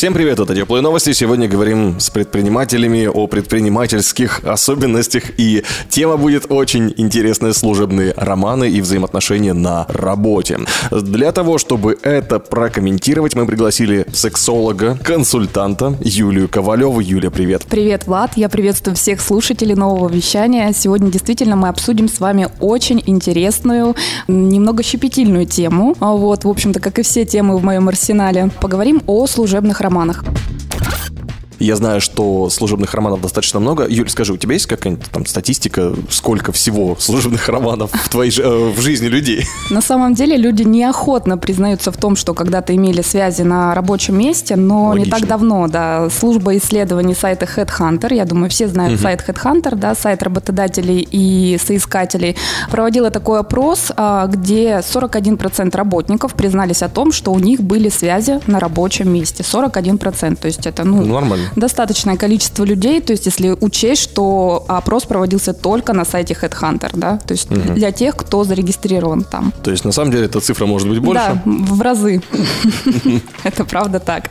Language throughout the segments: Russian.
Всем привет, это Теплые новости. Сегодня говорим с предпринимателями о предпринимательских особенностях. И тема будет очень интересная – служебные романы и взаимоотношения на работе. Для того, чтобы это прокомментировать, мы пригласили сексолога, консультанта Юлию Ковалеву. Юля, привет. Привет, Влад. Я приветствую всех слушателей нового вещания. Сегодня действительно мы обсудим с вами очень интересную, немного щепетильную тему. Вот, в общем-то, как и все темы в моем арсенале. Поговорим о служебных романах романах. Я знаю, что служебных романов достаточно много. Юль, скажи, у тебя есть какая-нибудь там статистика, сколько всего служебных романов в твоей э, в жизни людей? На самом деле люди неохотно признаются в том, что когда-то имели связи на рабочем месте, но Логично. не так давно, да, служба исследований сайта Headhunter, я думаю, все знают угу. сайт Headhunter, да, сайт работодателей и соискателей, проводила такой опрос, а, где 41% работников признались о том, что у них были связи на рабочем месте. 41%, то есть это, ну, ну нормально достаточное количество людей, то есть если учесть, что опрос проводился только на сайте Headhunter, да, то есть угу. для тех, кто зарегистрирован там. То есть на самом деле эта цифра может быть больше? Да, в разы. Это правда так.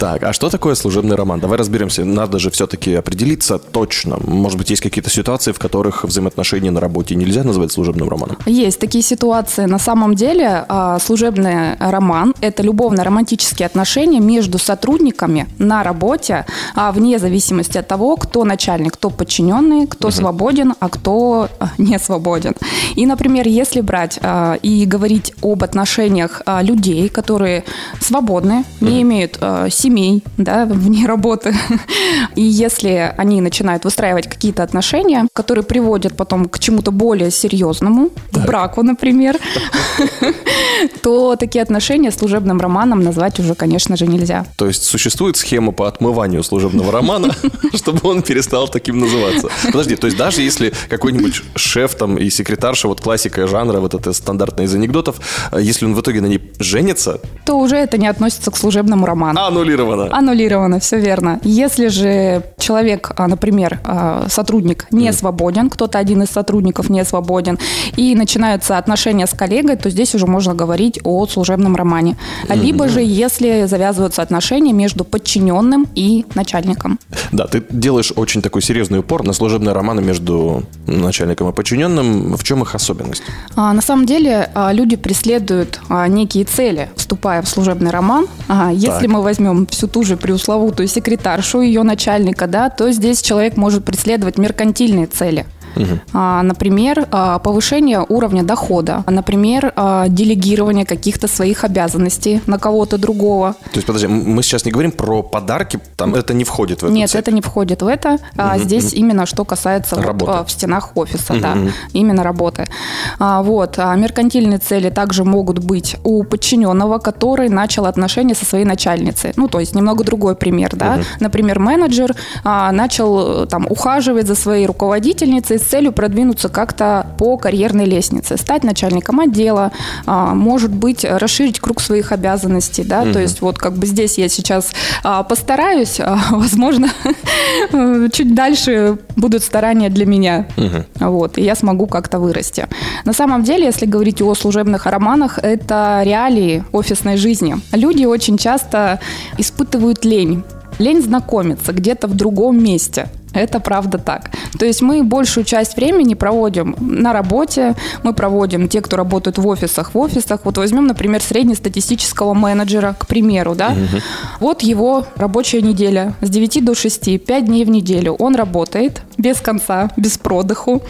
Так, а что такое служебный роман? Давай разберемся. Надо же все-таки определиться точно. Может быть, есть какие-то ситуации, в которых взаимоотношения на работе нельзя назвать служебным романом? Есть такие ситуации. На самом деле а, служебный роман – это любовно-романтические отношения между сотрудниками на работе, а, вне зависимости от того, кто начальник, кто подчиненный, кто угу. свободен, а кто а, не свободен. И, например, если брать и говорить об отношениях людей, которые свободны, не имеют семей, да, вне работы. И если они начинают выстраивать какие-то отношения, которые приводят потом к чему-то более серьезному, так. к браку, например, то такие отношения служебным романом назвать уже, конечно же, нельзя. То есть существует схема по отмыванию служебного романа, чтобы он перестал таким называться. Подожди, то есть даже если какой-нибудь шеф там и секретарша, вот классика жанра, вот это стандартная из анекдотов, если он в итоге на ней женится... То уже это не относится к служебному роману. Аннулировано Аннулировано. Все верно. Если же человек, а, например, а, сотрудник не свободен, кто-то один из сотрудников не свободен, и начинаются отношения с коллегой, то здесь уже можно говорить о служебном романе. Либо же, если завязываются отношения между подчиненным и начальником. Да, ты делаешь очень такой серьезный упор на служебные романы между начальником и подчиненным. В чем их особенность? А, на самом деле люди преследуют некие цели, вступая в служебный роман. Если так. мы возьмем всю ту же преусловутую секретаршу ее начальника, да, то здесь человек может преследовать меркантильные цели – Угу. Например, а, повышение уровня дохода, например, а, делегирование каких-то своих обязанностей на кого-то другого. То есть, подожди, мы сейчас не говорим про подарки, там это не входит в это? Нет, цепь. это не входит в это. Угу. Здесь именно что касается вот, в стенах офиса, угу. да, именно работы. Вот, меркантильные цели также могут быть у подчиненного, который начал отношения со своей начальницей. Ну, то есть немного другой пример, да. Угу. Например, менеджер начал там ухаживать за своей руководительницей с целью продвинуться как-то по карьерной лестнице, стать начальником отдела, а, может быть, расширить круг своих обязанностей, да, угу. то есть вот как бы здесь я сейчас а, постараюсь, а, возможно, чуть дальше будут старания для меня, угу. вот, и я смогу как-то вырасти. На самом деле, если говорить о служебных романах, это реалии офисной жизни. Люди очень часто испытывают лень лень знакомиться где-то в другом месте. Это правда так. То есть мы большую часть времени проводим на работе, мы проводим те, кто работают в офисах, в офисах. Вот возьмем, например, среднестатистического менеджера, к примеру, да. Угу. Вот его рабочая неделя с 9 до 6, 5 дней в неделю. Он работает без конца, без продыху.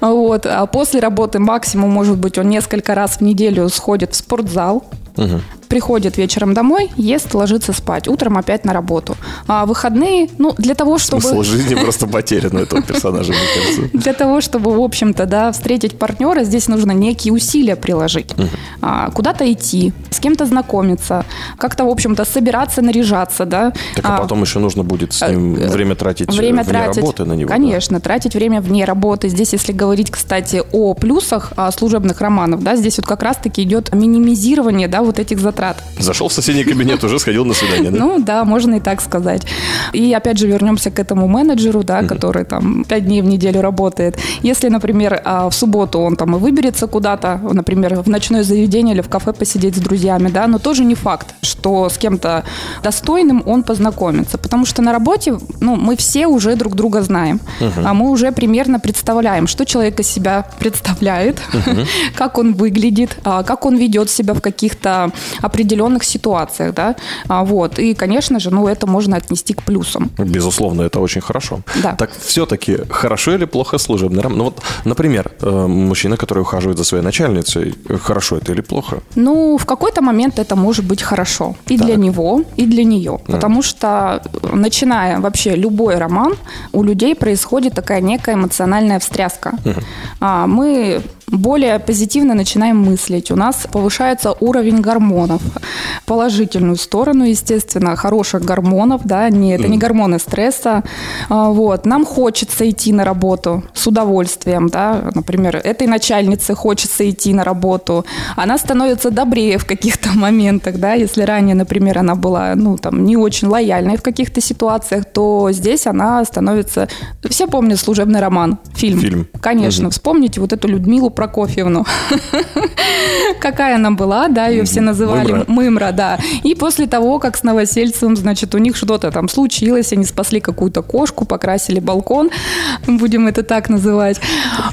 Вот. А после работы максимум, может быть, он несколько раз в неделю сходит в спортзал, Угу приходит вечером домой, ест, ложится спать. Утром опять на работу. А выходные, ну, для того, чтобы... Смысл жизни просто потерян у этого персонажа, мне кажется. Для того, чтобы, в общем-то, да, встретить партнера, здесь нужно некие усилия приложить. А, куда-то идти, с кем-то знакомиться, как-то, в общем-то, собираться, наряжаться, да. Так а, а потом еще нужно будет с ним э, время тратить э, время вне тратить, работы на него. Конечно, тратить время вне работы. Здесь, если говорить, кстати, о плюсах служебных романов, да, здесь вот как раз-таки идет минимизирование, да, вот этих затрат Шахнат. Зашел в соседний кабинет, уже сходил на свидание, да? Ну да, можно и так сказать. И опять же вернемся к этому менеджеру, да, который там пять дней в неделю работает. Если, например, а, в субботу он там и выберется куда-то, например, в ночное заведение или в кафе посидеть с друзьями, да, но тоже не факт, что с кем-то достойным он познакомится. Потому что на работе, ну, мы все уже друг друга знаем. Uh-huh. А мы уже примерно представляем, что человек из себя представляет, uh-huh. как он выглядит, а, как он ведет себя в каких-то определенных ситуациях, да, а, вот. И, конечно же, ну, это можно отнести к плюсам. Безусловно, это очень хорошо. Да. Так все-таки хорошо или плохо служебный роман? Ну вот, например, э, мужчина, который ухаживает за своей начальницей, хорошо это или плохо? Ну, в какой-то момент это может быть хорошо. И так. для него, и для нее. Да. Потому что, начиная вообще любой роман, у людей происходит такая некая эмоциональная встряска. Угу. Мы более позитивно начинаем мыслить. У нас повышается уровень гормонов. Положительную сторону, естественно, хороших гормонов, да, не, это не гормоны стресса. А, вот. Нам хочется идти на работу с удовольствием, да, например, этой начальнице хочется идти на работу. Она становится добрее в каких-то моментах, да, если ранее, например, она была, ну, там, не очень лояльной в каких-то ситуациях, то здесь она становится... Все помнят «Служебный роман», фильм. Фильм. Конечно, угу. вспомните вот эту Людмилу Прокофьевну. Какая она была, да, ее все называли Мымра. Да. И после того, как с Новосельцевым, значит, у них что-то там случилось, они спасли какую-то кошку, покрасили балкон, будем это так называть.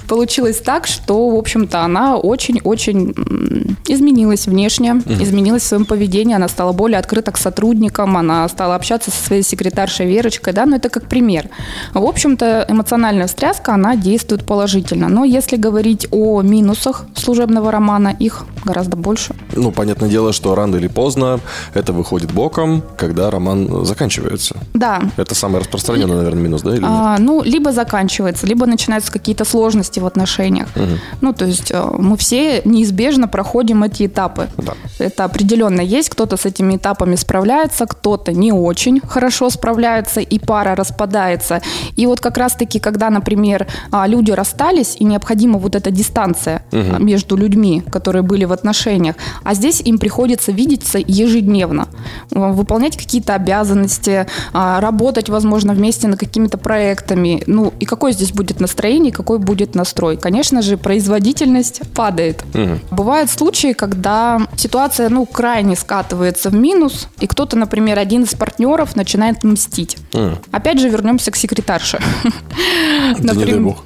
Получилось так, что, в общем-то, она очень-очень изменилась внешне, изменилась в своем поведении, она стала более открыта к сотрудникам, она стала общаться со своей секретаршей Верочкой, да, но это как пример. В общем-то, эмоциональная встряска, она действует положительно. Но если говорить о минусах служебного романа, их гораздо больше. Ну, понятное дело, что рано или поздно это выходит боком, когда роман заканчивается. Да. Это самый распространенный, наверное, минус, да? Или а, ну, либо заканчивается, либо начинаются какие-то сложности в отношениях. Угу. Ну, то есть э, мы все неизбежно проходим эти этапы. Да. Это определенно есть. Кто-то с этими этапами справляется, кто-то не очень хорошо справляется, и пара распадается. И вот как раз-таки, когда, например, а, люди расстались, и необходима вот эта дистанция, дистанция угу. между людьми, которые были в отношениях. А здесь им приходится видеться ежедневно, э, выполнять какие-то обязанности, а, работать, возможно, вместе над какими-то проектами. Ну, и какое здесь будет настроение, какой будет настрой? Конечно же, производительность падает. Угу. Бывают случаи, когда ситуация, ну, крайне скатывается в минус, и кто-то, например, один из партнеров начинает мстить. Угу. Опять же, вернемся к секретарше.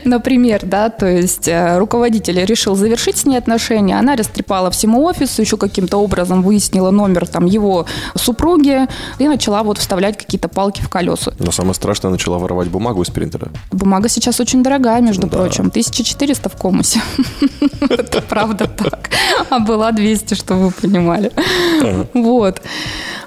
Например, да, то есть э, руководитель руководитель решил завершить с ней отношения, она растрепала всему офису, еще каким-то образом выяснила номер там его супруги и начала вот вставлять какие-то палки в колеса. Но самое страшное, начала воровать бумагу из принтера. Бумага сейчас очень дорогая, между да. прочим. 1400 в комусе. Это правда так. А была 200, чтобы вы понимали. Вот.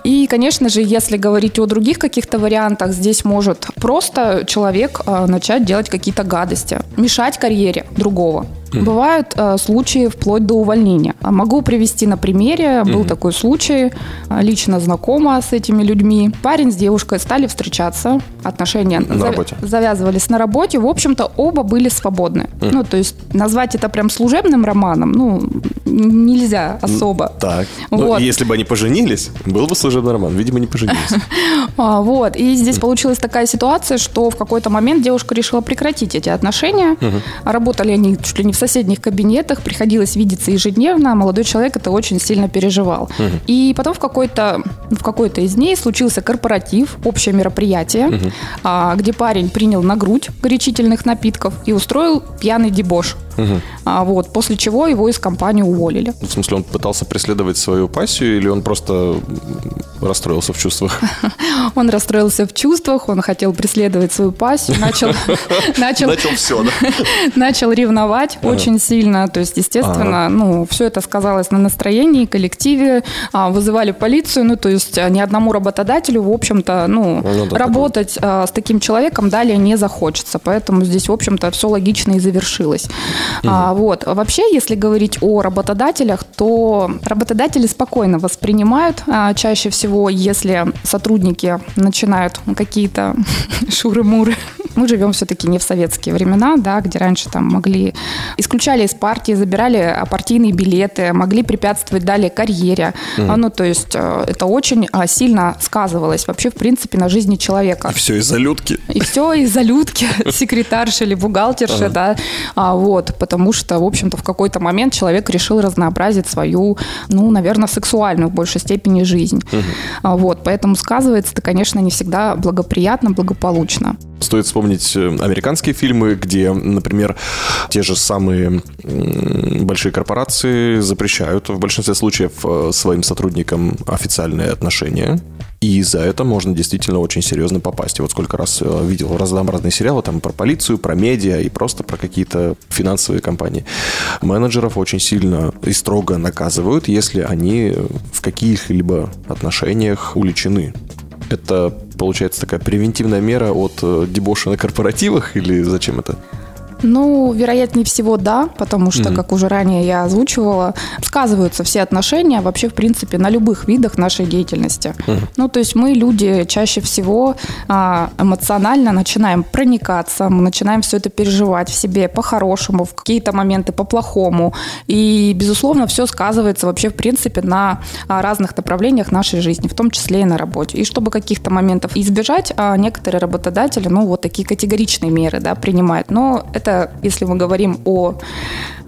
И, конечно же, если говорить о других каких-то вариантах, здесь может просто человек а, начать делать какие-то гадости, мешать карьере другого. Бывают э, случаи вплоть до увольнения. А могу привести на примере. Был mm-hmm. такой случай. Лично знакома с этими людьми. Парень с девушкой стали встречаться. Отношения на зав... работе. завязывались на работе. В общем-то, оба были свободны. Mm. Ну, то есть назвать это прям служебным романом, ну, нельзя особо. Так. Ну, вот. Ну, если бы они поженились, был бы служебный роман. Видимо, не поженились. А, вот. И здесь получилась такая ситуация, что в какой-то момент девушка решила прекратить эти отношения. Работали они чуть ли не в соседних кабинетах, приходилось видеться ежедневно, молодой человек это очень сильно переживал. Угу. И потом в какой-то в какой-то из дней случился корпоратив, общее мероприятие, угу. а, где парень принял на грудь горячительных напитков и устроил пьяный дебош. Угу. А, вот, после чего его из компании уволили. В смысле, он пытался преследовать свою пассию или он просто расстроился в чувствах? Он расстроился в чувствах, он хотел преследовать свою пассию, начал... Начал, все, да? Начал ревновать очень сильно, то есть, естественно, ну, все это сказалось на настроении, коллективе, а, вызывали полицию, ну, то есть, ни одному работодателю, в общем-то, ну, ну работать а, с таким человеком далее не захочется, поэтому здесь, в общем-то, все логично и завершилось. Угу. А, вот. Вообще, если говорить о работодателях, то работодатели спокойно воспринимают а, чаще всего, если сотрудники начинают какие-то шуры-муры Мы живем все-таки не в советские времена, да, где раньше там могли исключали из партии, забирали партийные билеты, могли препятствовать далее карьере. Mm. Ну, то есть э, это очень а, сильно сказывалось вообще, в принципе, на жизни человека. И все из-за людки. И все из-за людки, секретарши или бухгалтерши, да. А, потому что, в общем-то, в какой-то момент человек решил разнообразить свою, ну, наверное, сексуальную в большей степени жизнь. А, вот, поэтому сказывается это, конечно, не всегда благоприятно, благополучно. Стоит вспомнить э, американские фильмы, где, например, те же самые большие корпорации запрещают в большинстве случаев э, своим сотрудникам официальные отношения. И за это можно действительно очень серьезно попасть. И вот сколько раз э, видел разнообразные сериалы там про полицию, про медиа и просто про какие-то финансовые компании. Менеджеров очень сильно и строго наказывают, если они в каких-либо отношениях уличены. Это, получается, такая превентивная мера от э, дебоша на корпоративах или зачем это? Ну, вероятнее всего, да, потому что, mm-hmm. как уже ранее я озвучивала, сказываются все отношения вообще, в принципе, на любых видах нашей деятельности. Mm-hmm. Ну, то есть мы, люди, чаще всего а, эмоционально начинаем проникаться, мы начинаем все это переживать в себе по-хорошему, в какие-то моменты по-плохому. И, безусловно, все сказывается вообще, в принципе, на а, разных направлениях нашей жизни, в том числе и на работе. И чтобы каких-то моментов избежать, а, некоторые работодатели, ну, вот такие категоричные меры, да, принимают. Но это это, если мы говорим о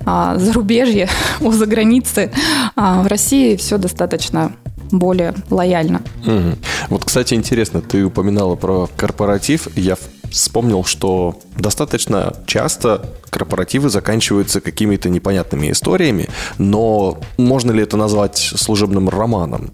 а, зарубежье, о загранице, а в России все достаточно более лояльно. Угу. Вот, кстати, интересно, ты упоминала про корпоратив. Я вспомнил, что достаточно часто корпоративы заканчиваются какими-то непонятными историями, но можно ли это назвать служебным романом?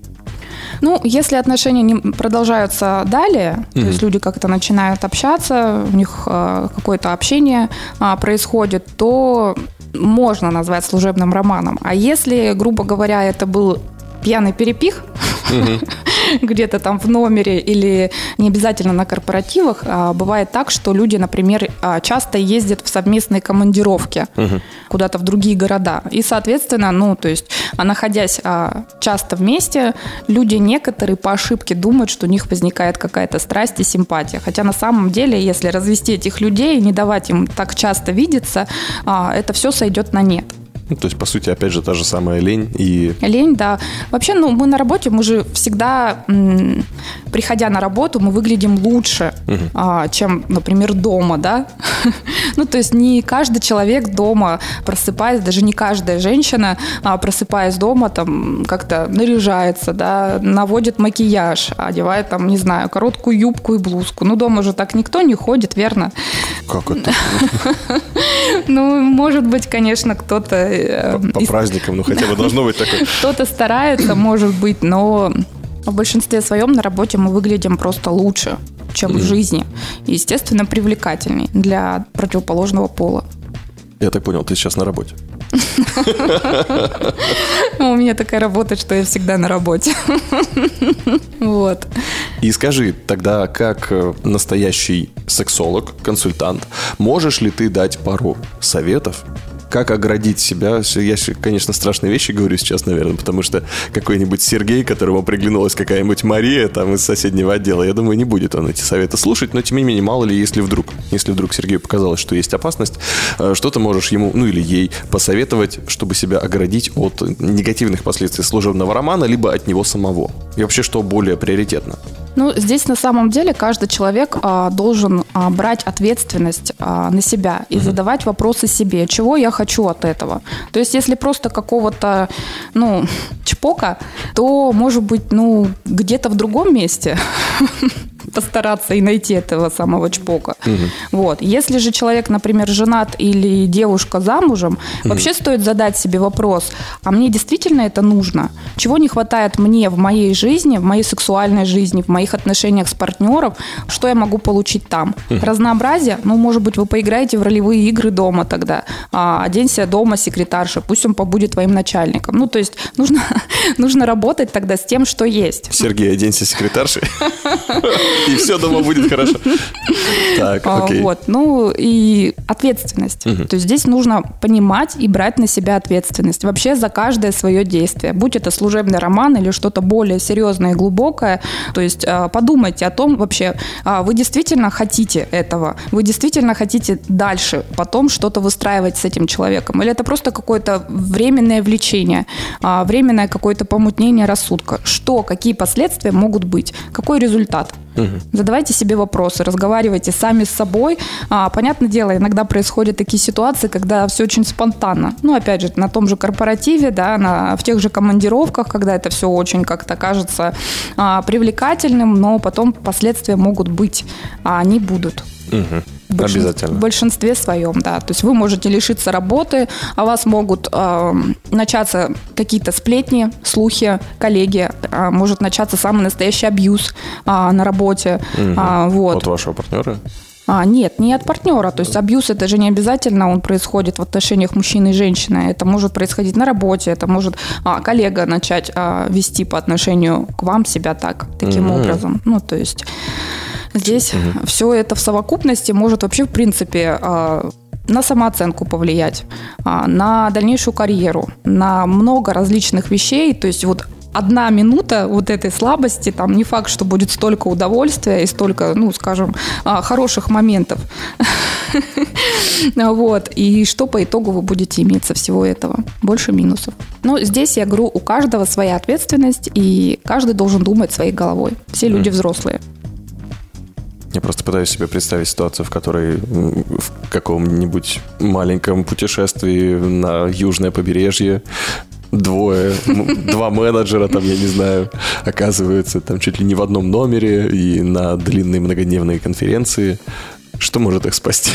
Ну, если отношения не продолжаются далее, mm-hmm. то есть люди как-то начинают общаться, у них э, какое-то общение э, происходит, то можно назвать служебным романом. А если, грубо говоря, это был пьяный перепих, где-то там в номере или не обязательно на корпоративах. А бывает так, что люди, например, а, часто ездят в совместные командировки куда-то в другие города. И, соответственно, ну, то есть, а находясь часто вместе, люди некоторые по ошибке думают, что у них возникает какая-то страсть и симпатия. Хотя на самом деле, если развести этих людей и не давать им так часто видеться, это все сойдет на нет. Ну, то есть, по сути, опять же, та же самая лень и... Лень, да. Вообще, ну, мы на работе, мы же всегда, м- приходя на работу, мы выглядим лучше, угу. а, чем, например, дома, да? ну, то есть, не каждый человек дома, просыпаясь, даже не каждая женщина, а, просыпаясь дома, там, как-то наряжается, да, наводит макияж, одевает, там, не знаю, короткую юбку и блузку. Ну, дома же так никто не ходит, верно? Как это? ну, может быть, конечно, кто-то Э, по, праздникам, ну хотя бы должно быть такое. Кто-то старается, может быть, но в большинстве своем на работе мы выглядим просто лучше, чем в жизни. И, естественно, привлекательней для противоположного пола. Я так понял, ты сейчас на работе. У меня такая работа, что я всегда на работе. Вот. И скажи, тогда как э, настоящий сексолог, консультант, можешь ли ты дать пару советов как оградить себя? Я, конечно, страшные вещи говорю сейчас, наверное, потому что какой-нибудь Сергей, которому приглянулась какая-нибудь Мария там из соседнего отдела, я думаю, не будет он эти советы слушать, но тем не менее, мало ли, если вдруг, если вдруг Сергею показалось, что есть опасность, э, что ты можешь ему, ну или ей посоветовать, чтобы себя оградить от негативных последствий служебного романа, либо от него самого? И вообще, что более приоритетно? Ну, здесь на самом деле каждый человек а, должен а, брать ответственность а, на себя и угу. задавать вопросы себе, чего я хочу от этого. То есть, если просто какого-то, ну, чпока, то, может быть, ну, где-то в другом месте постараться и найти этого самого чпока. Угу. Вот. Если же человек, например, женат или девушка замужем, угу. вообще стоит задать себе вопрос, а мне действительно это нужно? Чего не хватает мне в моей жизни, в моей сексуальной жизни, в моих отношениях с партнером, что я могу получить там? Угу. Разнообразие? Ну, может быть, вы поиграете в ролевые игры дома тогда. А, оденься дома секретарша, пусть он побудет твоим начальником. Ну, то есть нужно, нужно работать тогда с тем, что есть. Сергей, оденься секретаршей. И все дома будет хорошо. Так, а, окей. Вот, ну и ответственность. То есть здесь нужно понимать и брать на себя ответственность вообще за каждое свое действие. Будь это служебный роман или что-то более серьезное и глубокое. То есть а, подумайте о том вообще, а, вы действительно хотите этого? Вы действительно хотите дальше потом что-то выстраивать с этим человеком? Или это просто какое-то временное влечение, временное какое-то помутнение рассудка? Что, какие последствия могут быть? Какой результат? Угу. Задавайте себе вопросы, разговаривайте сами с собой. А, понятное дело, иногда происходят такие ситуации, когда все очень спонтанно. Ну, опять же, на том же корпоративе, да, на, в тех же командировках, когда это все очень как-то кажется а, привлекательным, но потом последствия могут быть, а они будут. Угу. Большин... Обязательно. В большинстве своем, да. То есть вы можете лишиться работы, а вас могут э, начаться какие-то сплетни, слухи, коллеги, э, может начаться самый настоящий абьюз э, на работе. Угу. А, вот. От вашего партнера? А, нет, не от партнера. То есть абьюз это же не обязательно он происходит в отношениях мужчины и женщины. Это может происходить на работе, это может а, коллега начать а, вести по отношению к вам себя так, таким mm образом. Ну, то есть здесь mm все это в совокупности может вообще, в принципе, а, на самооценку повлиять, а, на дальнейшую карьеру, на много различных вещей. То есть вот одна минута вот этой слабости, там не факт, что будет столько удовольствия и столько, ну, скажем, а, хороших моментов. Вот. И что по итогу вы будете иметь со всего этого? Больше минусов. Но здесь я говорю, у каждого своя ответственность, и каждый должен думать своей головой. Все люди взрослые. Я просто пытаюсь себе представить ситуацию, в которой в каком-нибудь маленьком путешествии на южное побережье двое, два менеджера, там, я не знаю, оказываются там чуть ли не в одном номере и на длинные многодневные конференции. Что может их спасти?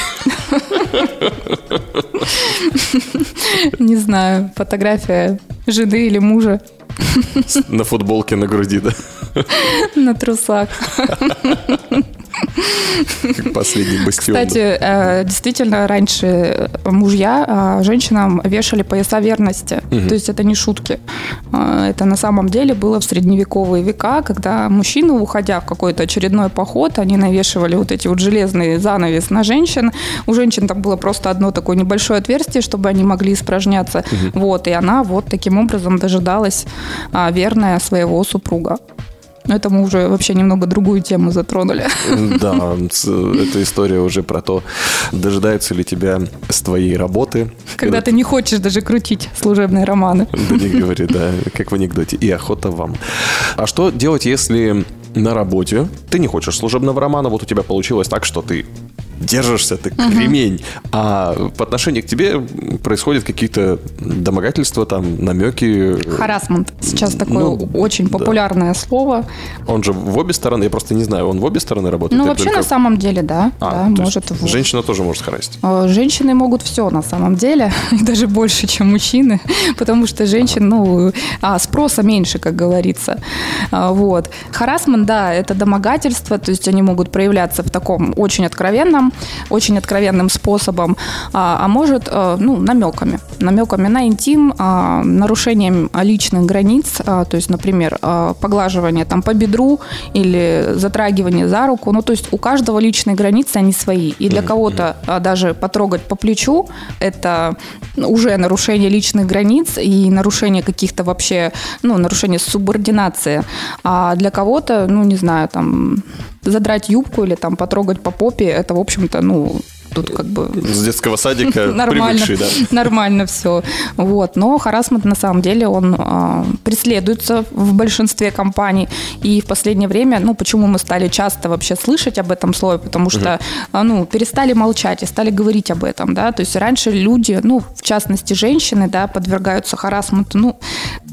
Не знаю, фотография жены или мужа. На футболке на груди, да? На трусах. Как последний бастион. Кстати, э, действительно, раньше мужья э, женщинам вешали пояса верности. То есть это не шутки. Э, это на самом деле было в средневековые века, когда мужчины, уходя в какой-то очередной поход, они навешивали вот эти вот железные занавес на женщин. У женщин там было просто одно такое небольшое отверстие, чтобы они могли испражняться. Вот, и она вот таким образом дожидалась верная своего супруга. Но это мы уже вообще немного другую тему затронули. Да, эта история уже про то, дожидаются ли тебя с твоей работы. Когда ты не хочешь даже крутить служебные романы. Да не говори, да, как в анекдоте. И охота вам. А что делать, если на работе ты не хочешь служебного романа, вот у тебя получилось так, что ты держишься, ты угу. кремень, а по отношению к тебе происходят какие-то домогательства, там, намеки. Харасмент. Сейчас такое ну, очень популярное да. слово. Он же в обе стороны, я просто не знаю, он в обе стороны работает? Ну, вообще только... на самом деле, да. А, да может. В... Женщина тоже может харасить? Э, женщины могут все на самом деле, даже больше, чем мужчины, потому что женщин, ну, а, спроса меньше, как говорится. А, вот. Харасмент, да, это домогательство, то есть они могут проявляться в таком очень откровенном очень откровенным способом, а, а может, э, ну, намеками. Намеками на интим, а, нарушением личных границ, а, то есть, например, поглаживание там по бедру или затрагивание за руку. Ну, то есть у каждого личные границы, они свои. И для кого-то даже потрогать по плечу – это уже нарушение личных границ и нарушение каких-то вообще, ну, нарушение субординации. А для кого-то, ну, не знаю, там, задрать юбку или там потрогать по попе, это, в общем-то, ну, тут как бы... С детского садика нормально, привыкший, да? Нормально все. Вот. Но харасмент на самом деле, он э, преследуется в большинстве компаний. И в последнее время, ну, почему мы стали часто вообще слышать об этом слове? Потому что, угу. ну, перестали молчать и стали говорить об этом, да. То есть раньше люди, ну, в частности, женщины, да, подвергаются харасменту. Ну,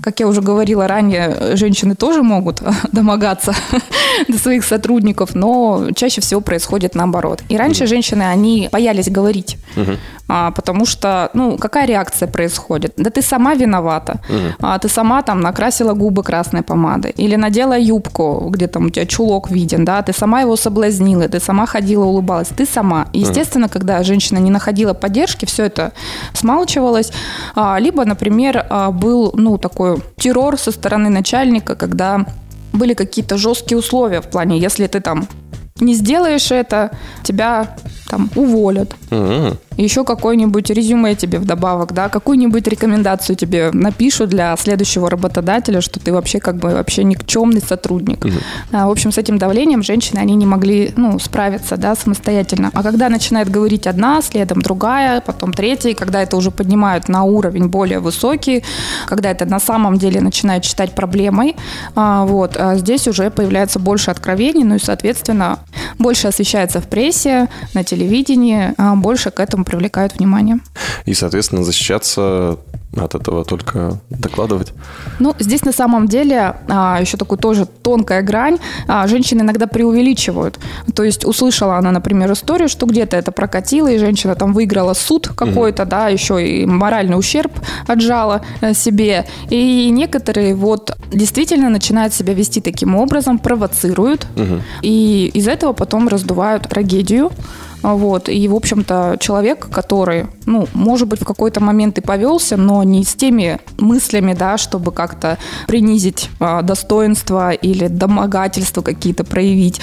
как я уже говорила ранее, женщины тоже могут домогаться до своих сотрудников, но чаще всего происходит наоборот. И раньше угу. женщины, они боялись говорить. Угу. А, потому что, ну, какая реакция происходит? Да ты сама виновата. Угу. А, ты сама там накрасила губы красной помадой. Или надела юбку, где там у тебя чулок виден, да, ты сама его соблазнила, ты сама ходила, улыбалась. Ты сама. И, естественно, угу. когда женщина не находила поддержки, все это смалчивалось. А, либо, например, а, был, ну, такой террор со стороны начальника, когда были какие-то жесткие условия в плане, если ты там Не сделаешь это, тебя там уволят. Угу. Еще какое-нибудь резюме тебе вдобавок, да, какую-нибудь рекомендацию тебе напишут для следующего работодателя, что ты вообще как бы вообще никчемный сотрудник. Угу. А, в общем, с этим давлением женщины, они не могли, ну, справиться, да, самостоятельно. А когда начинает говорить одна, следом другая, потом третья, когда это уже поднимают на уровень более высокий, когда это на самом деле начинает считать проблемой, а, вот, а здесь уже появляется больше откровений, ну и, соответственно, больше освещается в прессе, на телевидении, а больше к этому привлекают внимание. И, соответственно, защищаться от этого только докладывать? Ну, здесь на самом деле а, еще такой тоже тонкая грань. А, женщины иногда преувеличивают. То есть услышала она, например, историю, что где-то это прокатило, и женщина там выиграла суд какой-то, mm да, еще и моральный ущерб отжала э, себе. И некоторые вот действительно начинают себя вести таким образом, провоцируют, mm и из этого потом раздувают трагедию. Вот. И, в общем-то, человек, который, ну, может быть, в какой-то момент и повелся, но не с теми мыслями, да, чтобы как-то принизить а, достоинство или домогательства какие-то проявить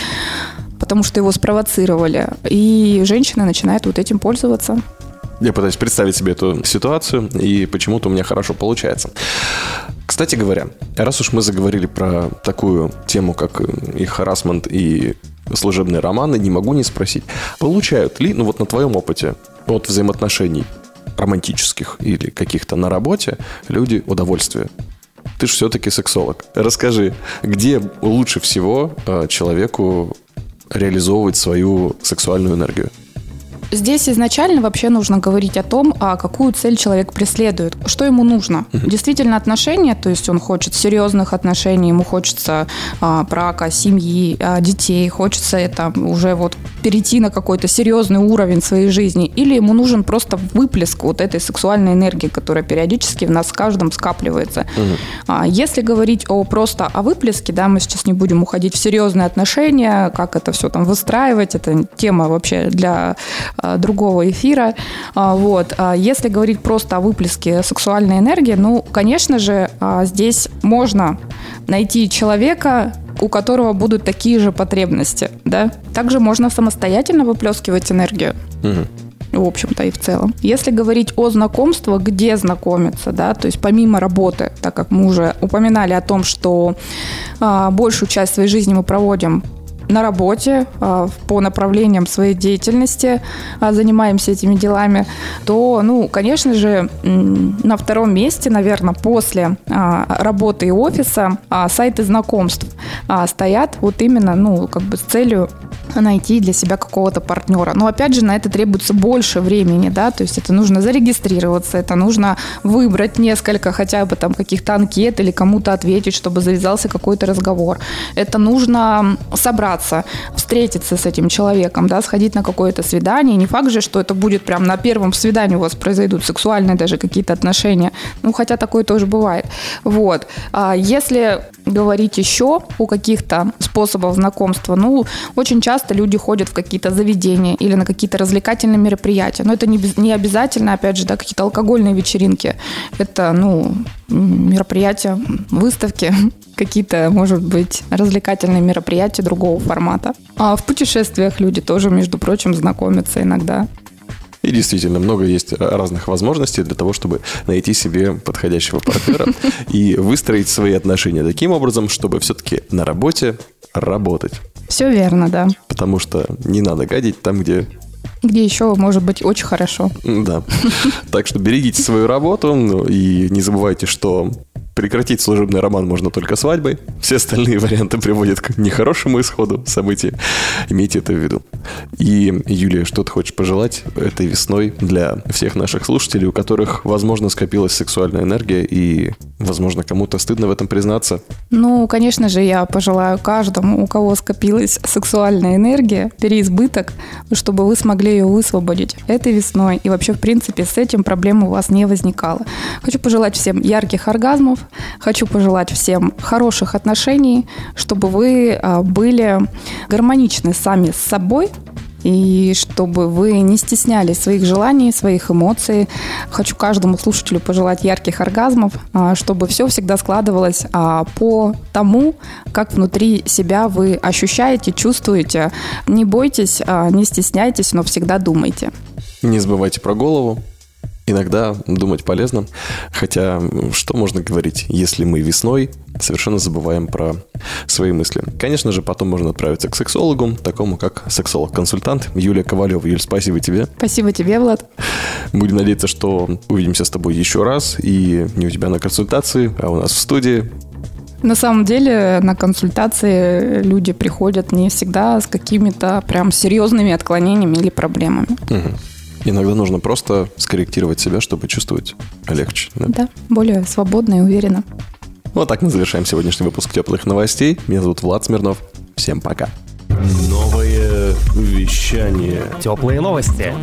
потому что его спровоцировали. И женщина начинает вот этим пользоваться. Я пытаюсь представить себе эту ситуацию, и почему-то у меня хорошо получается. Кстати говоря, раз уж мы заговорили про такую тему, как и харасмент, и служебные романы, не могу не спросить, получают ли, ну вот на твоем опыте, от взаимоотношений романтических или каких-то на работе, люди удовольствие? Ты же все-таки сексолог. Расскажи, где лучше всего э, человеку реализовывать свою сексуальную энергию? Здесь изначально вообще нужно говорить о том, а какую цель человек преследует, что ему нужно. Действительно отношения, то есть он хочет серьезных отношений, ему хочется а, брака, семьи, а, детей, хочется это уже вот перейти на какой-то серьезный уровень своей жизни, или ему нужен просто выплеск вот этой сексуальной энергии, которая периодически в нас в каждом скапливается. А, если говорить о просто о выплеске, да, мы сейчас не будем уходить в серьезные отношения, как это все там выстраивать, это тема вообще для Э, другого эфира. А, вот. А если говорить просто о выплеске сексуальной энергии, ну, конечно же, а, здесь можно найти человека, у которого будут такие же потребности, да. Также можно самостоятельно выплескивать энергию. Угу. В общем-то и в целом. Если говорить о знакомстве, где знакомиться, да, то есть помимо работы, так как мы уже упоминали о том, что а, большую часть своей жизни мы проводим на работе а, по направлениям своей деятельности а, занимаемся этими делами, то, ну, конечно же, на втором месте, наверное, после а, работы и офиса сайты знакомств стоят вот именно, ну, как бы с целью найти для себя какого-то партнера. Но опять же, на это требуется больше времени, да, то есть это нужно зарегистрироваться, это нужно выбрать несколько хотя бы там каких-то анкет или кому-то ответить, чтобы завязался какой-то разговор. Это нужно собраться, встретиться с этим человеком, да, сходить на какое-то свидание. Не факт же, что это будет прям на первом свидании у вас произойдут сексуальные даже какие-то отношения. Ну, хотя такое тоже бывает. Вот. А если говорить еще о каких-то способах знакомства, ну, очень часто люди ходят в какие-то заведения или на какие-то развлекательные мероприятия. Но это не, не обязательно, опять же, да, какие-то алкогольные вечеринки. Это, ну, мероприятия, выставки, какие-то, может быть, развлекательные мероприятия другого формата. А в путешествиях люди тоже, между прочим, знакомятся иногда. И действительно, много есть разных возможностей для того, чтобы найти себе подходящего партнера и выстроить свои отношения таким образом, чтобы все-таки на работе работать. Все верно, да. Потому что не надо гадить там, где где еще может быть очень хорошо. Да. Так что берегите свою работу ну, и не забывайте, что Прекратить служебный роман можно только свадьбой. Все остальные варианты приводят к нехорошему исходу событий. Имейте это в виду. И, Юлия, что ты хочешь пожелать этой весной для всех наших слушателей, у которых, возможно, скопилась сексуальная энергия и, возможно, кому-то стыдно в этом признаться? Ну, конечно же, я пожелаю каждому, у кого скопилась сексуальная энергия, переизбыток, чтобы вы смогли ее высвободить этой весной. И вообще, в принципе, с этим проблем у вас не возникало. Хочу пожелать всем ярких оргазмов, Хочу пожелать всем хороших отношений, чтобы вы а, были гармоничны сами с собой, и чтобы вы не стеснялись своих желаний, своих эмоций. Хочу каждому слушателю пожелать ярких оргазмов, а, чтобы все всегда складывалось а, по тому, как внутри себя вы ощущаете, чувствуете. Не бойтесь, не стесняйтесь, но всегда думайте. Не забывайте про голову, иногда думать полезно. Хотя, что можно говорить, если мы весной совершенно забываем про свои мысли. Конечно же, потом можно отправиться к сексологу, такому как сексолог-консультант Юлия Ковалева. Юль, спасибо тебе. Спасибо тебе, Влад. Будем надеяться, что увидимся с тобой еще раз. И не у тебя на консультации, а у нас в студии. На самом деле на консультации люди приходят не всегда с какими-то прям серьезными отклонениями или проблемами. Угу. Иногда нужно просто скорректировать себя, чтобы чувствовать легче. Да, да более свободно и уверенно. Вот так мы завершаем сегодняшний выпуск теплых новостей. Меня зовут Влад Смирнов. Всем пока. Новое вещание. Теплые новости.